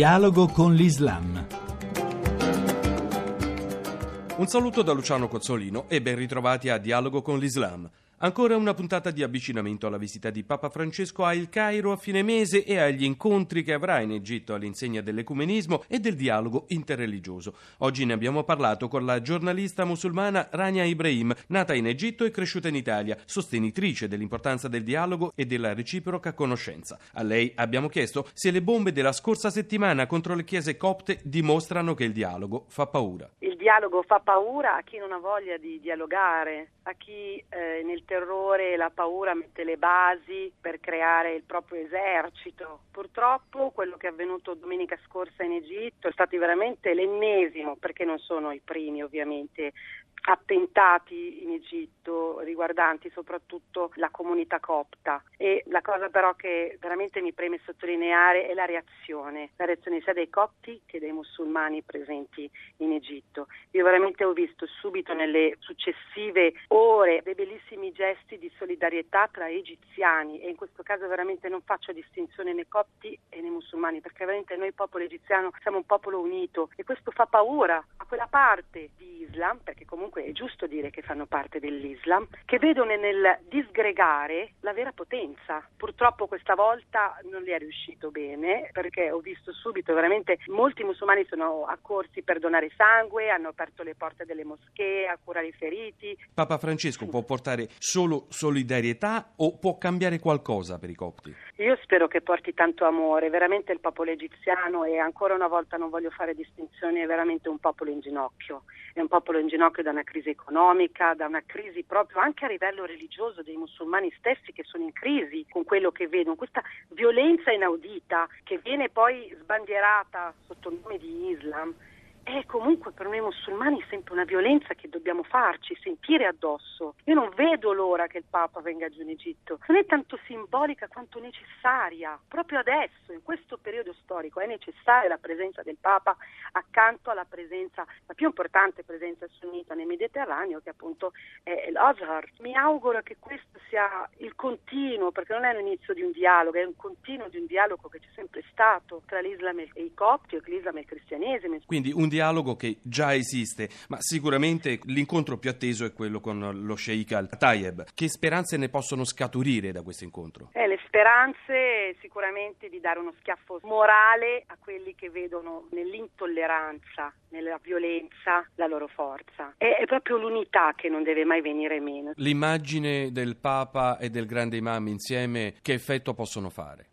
Dialogo con l'Islam. Un saluto da Luciano Cozzolino e ben ritrovati a Dialogo con l'Islam. Ancora una puntata di avvicinamento alla visita di Papa Francesco a Il Cairo a fine mese e agli incontri che avrà in Egitto all'insegna dell'ecumenismo e del dialogo interreligioso. Oggi ne abbiamo parlato con la giornalista musulmana Rania Ibrahim, nata in Egitto e cresciuta in Italia, sostenitrice dell'importanza del dialogo e della reciproca conoscenza. A lei abbiamo chiesto se le bombe della scorsa settimana contro le chiese copte dimostrano che il dialogo fa paura. Il dialogo fa paura a chi non ha voglia di dialogare, a chi eh, nel terrore e la paura mette le basi per creare il proprio esercito. Purtroppo quello che è avvenuto domenica scorsa in Egitto è stato veramente l'ennesimo, perché non sono i primi ovviamente, attentati in Egitto riguardanti soprattutto la comunità copta e la cosa però che veramente mi preme sottolineare è la reazione, la reazione sia dei copti che dei musulmani presenti in Egitto. Io veramente ho visto subito nelle successive ore dei bellissimi gesti di solidarietà tra egiziani e in questo caso veramente non faccio distinzione nei copti nei musulmani perché veramente noi popolo egiziano siamo un popolo unito e questo fa paura a quella parte di Islam perché comunque è giusto dire che fanno parte dell'Islam, che vedono nel disgregare la vera potenza. Purtroppo questa volta non gli è riuscito bene perché ho visto subito veramente molti musulmani sono accorsi per donare sangue, hanno aperto le porte delle moschee a curare i feriti. Papa Francesco può portare solo solidarietà o può cambiare qualcosa per i copti? Io spero che porti tanto amore, veramente il popolo egiziano e ancora una volta non voglio fare distinzioni, è veramente un popolo in ginocchio, è un popolo in ginocchio da una crisi economica, da una crisi proprio anche a livello religioso dei musulmani stessi che sono in crisi con quello che vedono, questa violenza inaudita che viene poi sbandierata sotto il nome di Islam è comunque per noi musulmani sempre una violenza che dobbiamo farci sentire addosso. Io non vedo l'ora che il Papa venga giù in Egitto. Non è tanto simbolica quanto necessaria. Proprio adesso, in questo periodo storico, è necessaria la presenza del Papa accanto alla presenza, la più importante presenza sunnita nel Mediterraneo, che appunto è l'Azhar. Mi auguro che questo sia il continuo, perché non è l'inizio di un dialogo, è un continuo di un dialogo che c'è sempre stato tra l'Islam e i copti, o l'Islam e il cristianesimo. Quindi un dialogo che già esiste, ma sicuramente l'incontro più atteso è quello con lo Sheikh Al-Tayeb. Che speranze ne possono scaturire da questo incontro? Eh, le speranze sicuramente di dare uno schiaffo morale a quelli che vedono nell'intolleranza, nella violenza la loro forza. È, è proprio l'unità che non deve mai venire meno. L'immagine del Papa e del grande imam insieme, che effetto possono fare?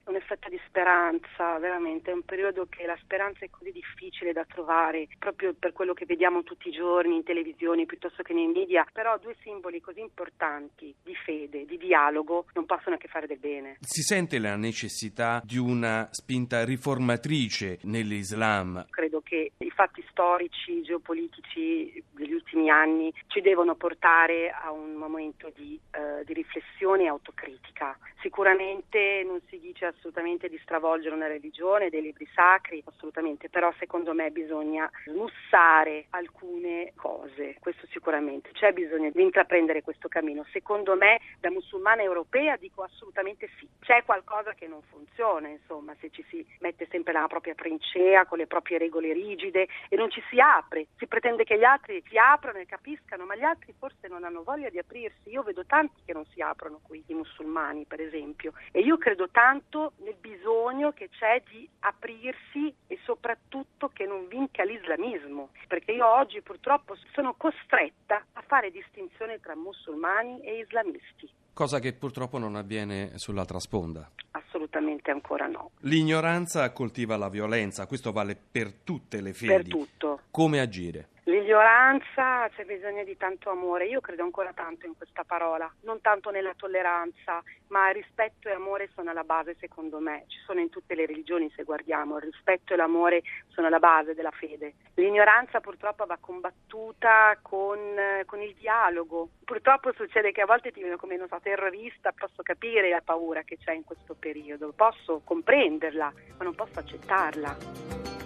Speranza, veramente è un periodo che la speranza è così difficile da trovare, proprio per quello che vediamo tutti i giorni in televisione piuttosto che nei media, però due simboli così importanti di fede, di dialogo, non possono che fare del bene. Si sente la necessità di una spinta riformatrice nell'Islam? Credo che fatti storici, geopolitici degli ultimi anni ci devono portare a un momento di, uh, di riflessione e autocritica. Sicuramente non si dice assolutamente di stravolgere una religione, dei libri sacri, assolutamente, però secondo me bisogna smussare alcune cose, questo sicuramente, c'è bisogno di intraprendere questo cammino. Secondo me da musulmana europea dico assolutamente sì, c'è qualcosa che non funziona, insomma, se ci si mette sempre la propria trincea con le proprie regole rigide e non ci si apre, si pretende che gli altri si aprano e capiscano, ma gli altri forse non hanno voglia di aprirsi. Io vedo tanti che non si aprono qui, i musulmani per esempio, e io credo tanto nel bisogno che c'è di aprirsi e soprattutto che non vinca l'islamismo, perché io oggi purtroppo sono costretta a fare distinzione tra musulmani e islamisti. Cosa che purtroppo non avviene sull'altra sponda. Assolutamente ancora no. L'ignoranza coltiva la violenza, questo vale per tutte le fedi. Per tutto. Come agire? L'ignoranza c'è bisogno di tanto amore, io credo ancora tanto in questa parola, non tanto nella tolleranza, ma rispetto e amore sono alla base secondo me, ci sono in tutte le religioni se guardiamo, il rispetto e l'amore sono alla base della fede. L'ignoranza purtroppo va combattuta con, con il dialogo, purtroppo succede che a volte ti vedo come non so, terrorista, posso capire la paura che c'è in questo periodo, posso comprenderla, ma non posso accettarla.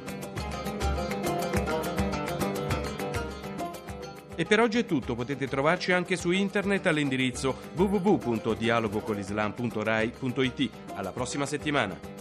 E per oggi è tutto, potete trovarci anche su internet all'indirizzo www.dialogocolislam.rai.it. Alla prossima settimana!